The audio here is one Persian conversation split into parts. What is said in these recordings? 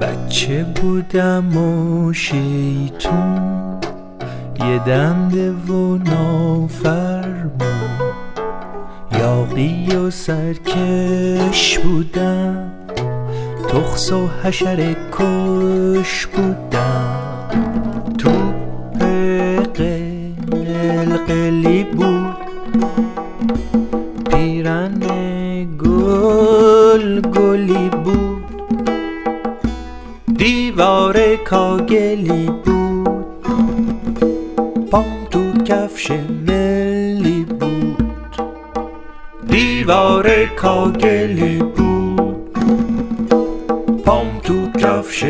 بچه بودم و شیطون. یه دنده و نافرمون یاقی و سرکش بودم. تخص و حشر کش بودم. تو قلقلی کاگلی بود. پام تو کفش ملی بود. دیوار کاگلی بود. پام تو کفش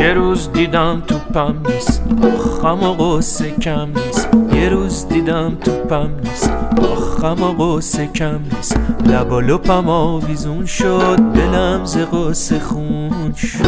یه روز دیدم توپم نیست. آخم و قصه کم نیست. یه روز دیدم توپم نیست. آخم و قصه کم نیست. لب و لپم آویزون شد دلم ز قصه خون شد.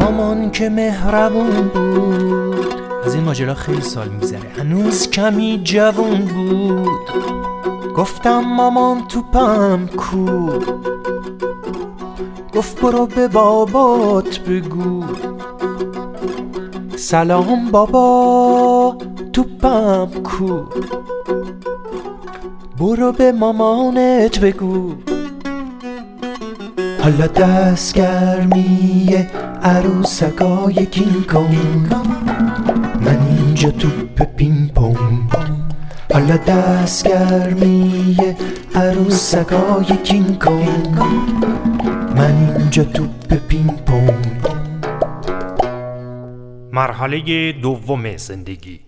مامان که مهربون بود. از این ماجرا خیلی سال میگذره. هنوز کمی جوون بود. گفتم مامان توپم کو گفت برو به بابات بگو. سلام بابا توپم کو برو به مامانت بگو. حالا دست گرمیه عروسکای کین کن اینجا توپ پین پونگ حالا دست گرمیه عروسکای کین کن من اینجا توپ پین پونگ مرحله دوم زندگی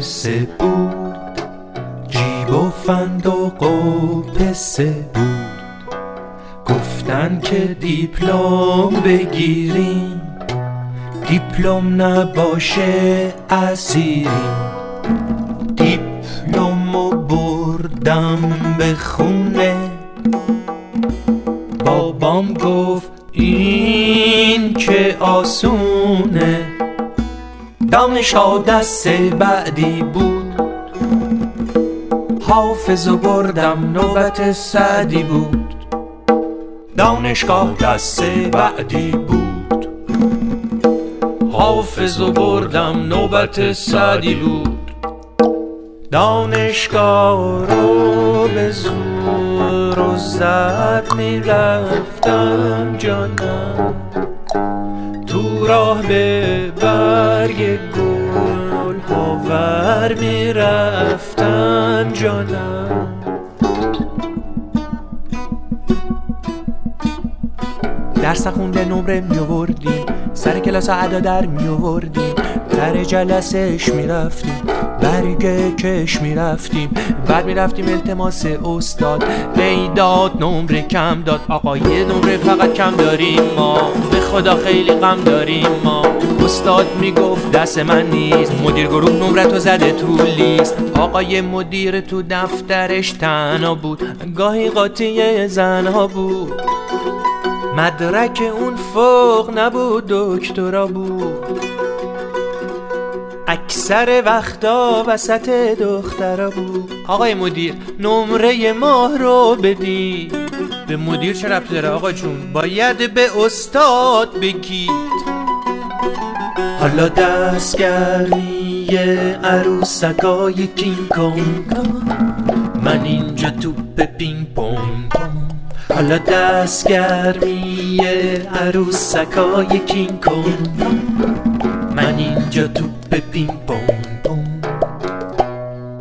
مدرسه بود جیب و فندق و پسه بود. گفتن که دیپلم بگیریم دیپلم نباشه اسیریم دیپلم و بردم به خونه. بابام گفت این که آسونه. دانشا دست بعدی بود. حافظ و بردم نوبت سعدی بود. دانشگاه دست بعدی بود. حافظ و بردم نوبت سعدی بود. دانشگاه رو به زور و زد می‌رفتم جانم. تو راه به برگ گل هاور می‌رفتم جانم. درس خونده نمره میوردیم سر کلاس ادا در میوردیم در جلسش می‌رفتیم برگ کش می‌رفتیم بعد می‌رفتیم التماس استاد بیداد نمره کم داد. آقا یه نمره فقط کم داریم ما به خدا خیلی غم داریم ما. استاد می‌گفت دست من نیست. مدیر گروه نمره تو زده تو لیست. آقای مدیر تو دفترش تنها بود. گاهی قاطی زنها بود. مدرک اون فوق نبود دکترا بود. اکثر وقتا وسط دخترا بود. آقای مدیر نمره ماه رو بدی. به مدیر چه ربطی داره آقا جون؟ باید به استاد بگید حالا دستگریه عروسکای کینگ کونگ من اینجا توپ پینگ پونگ. حالا دستگرمیه عروسکای کینگ کونگ من اینجا توپ پینگ پونگ.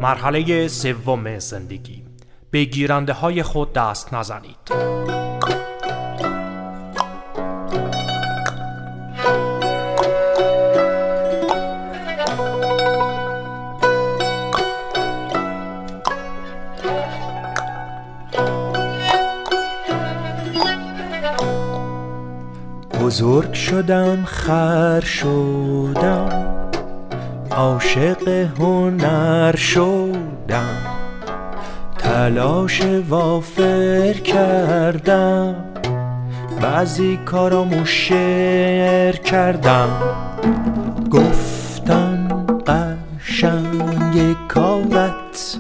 مرحله سوم زندگی. به گیرنده های خود دست نزنید. بزرگ شدم خر شدم عاشق هنر شدم تلاش وافر کردم بعضی کارامو شعر کردم. گفتم قشنگ کارت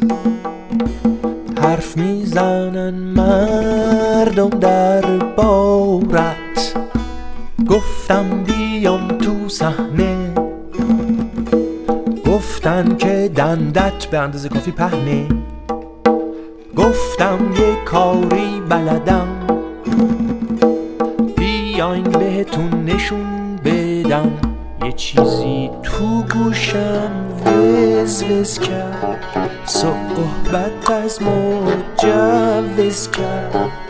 حرف می‌زنن مردم در بارت. گفتم بیام تو صحنه. گفتن که دندت به اندازه کافی پهنه. گفتم یه کاری بلدم. بیاین بهتون نشون بدم. یه چیزی تو گوشم وز وز کرد. صحبت از مجوز کرد.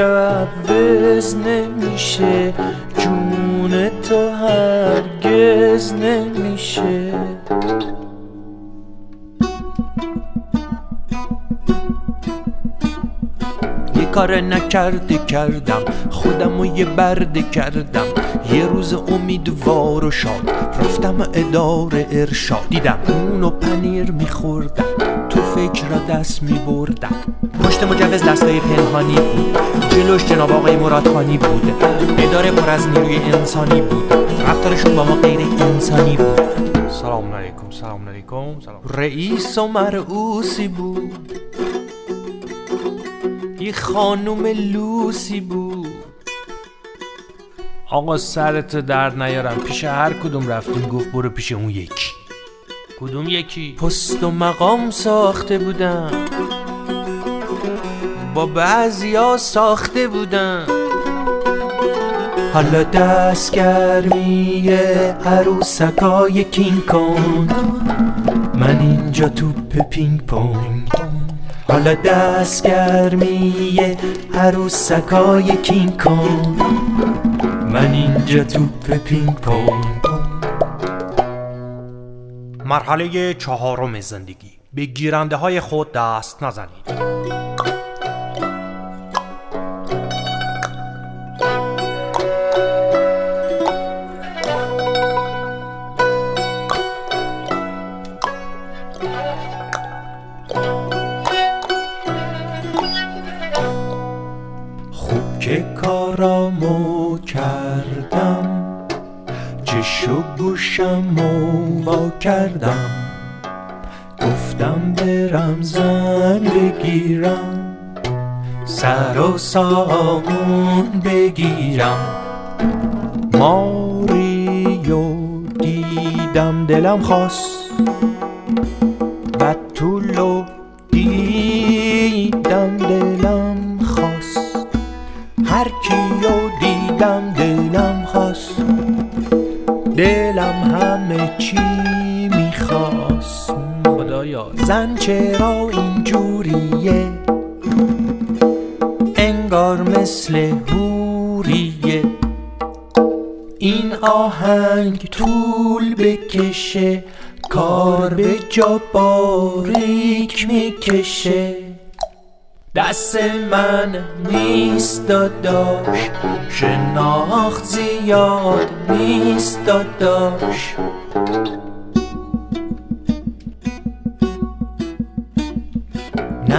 مجوز نمیشه. جون تو هرگز نمیشه. یه کار نکرده کردم خودم و یه برده کردم. یه روز امیدوار و شاد رفتم اداره ارشاد. دیدم اون و پنیر میخوردم. تو فکر را دست میبردم پشت مجوز دستای پنهانی بود. جلوش جناب آقای مرادخانی بود. اداره پر از نیروی انسانی بود. رفتارشون با ما غیر انسانی بود. سلام علیکم سلام علیکم سلام. رئیس و مرعوسی بود. یه خانوم لوسی بود. آقا سرت درد نیارم. پیش هر کدوم رفتیم گفت برو پیش اون یکی. کدوم یکی؟ پست و مقام ساخته بودم با بعضیا ساخته بودم حالا دستگرمی عروسکای کینگ کونگ من اینجا توپ پینگ پونگ. حالا دستگرمی عروسکای کینگ کونگ من اینجا توپ پینگ پونگ. مرحله چهارم زندگی. به گیرنده های خود دست نزنید. خوب که کارامو کردم چش و گوشمو وا کردم. گفتم برم زن بگیرم سر و سامون بگیرم. ماریو دیدم دلم خواست. زن چرا اینجوریه؟ انگار مثل هوریه این آهنگ طول بکشه کار به جا باریک می‌کشه. دست من نیست داداش شناخت زیاد نیست داداش.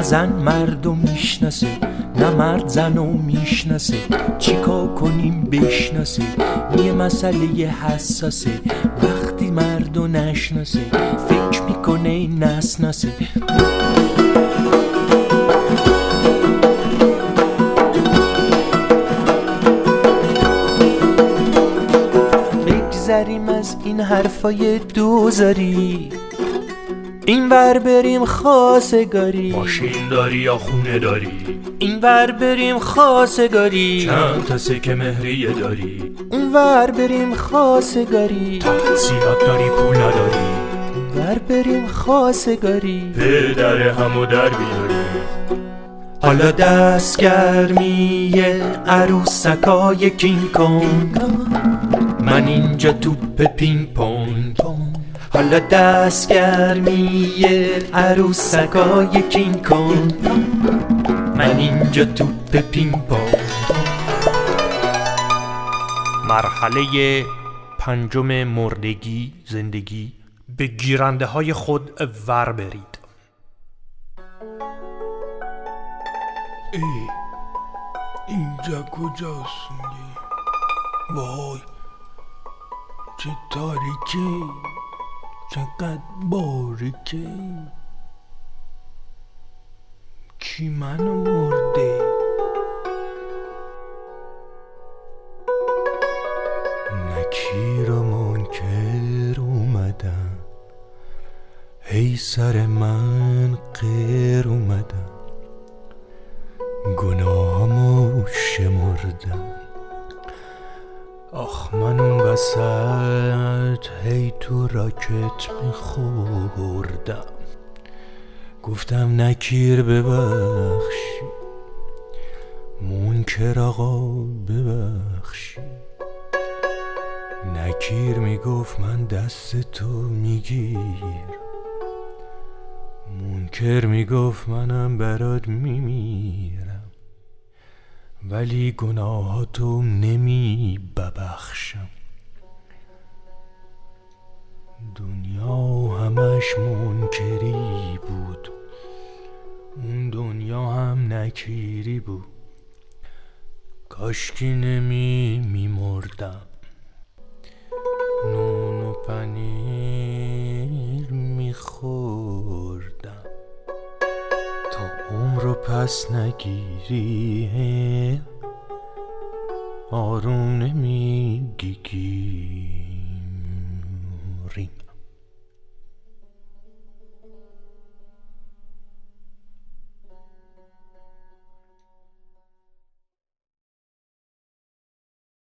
نه زن مردو می‌شناسه نه مرد زنو می‌شناسه. چیکار کنیم بشناسه؟ یه مسئله حساسه. وقتی مردو نشناسه فکر می‌کنه نسناسه. بگذریم از این حرفای دوزاری. این ور بریم خواستگاری ماشین داری یا خونه داری؟ این ور بریم خواستگاری چند تا سکه مهریه داری؟ اون ور بریم خواستگاری تحصیلات داری پول نداری؟ ور ور بریم خواستگاری پدر همو در بیاریم حالا دستگرمی عروسکای کینگ کن من اینجا توپ پینگ پونگ. حالا دستگرمی عروسکای کینگ کن. من اینجا توپ پینگ پونگ مرحله پنجم مردگی زندگی. به گیرنده های خود ور برید. ای اینجا کجاست وای چه تاریکی. چقدر باریکه. کی منو مرده؟ نکیر و منکر اومدم. هی سر من قیر اومدم. گناهامو شمردم آخ من اون وسط هی تو راکت میخوردم. گفتم نکیر ببخشی. منکر آقا ببخشی. نکیر می‌گفت من دست تو میگیر منکر می‌گفت منم برات میمیرم. ولی گناهاتو نمی ببخشم دنیا همش منکری بود. اون دنیا هم نکیری بود. کاشکی نمی میمردم. نون و پنیر میخوردم. تا عمر رو پس نگیری آروم نمیگی گیریم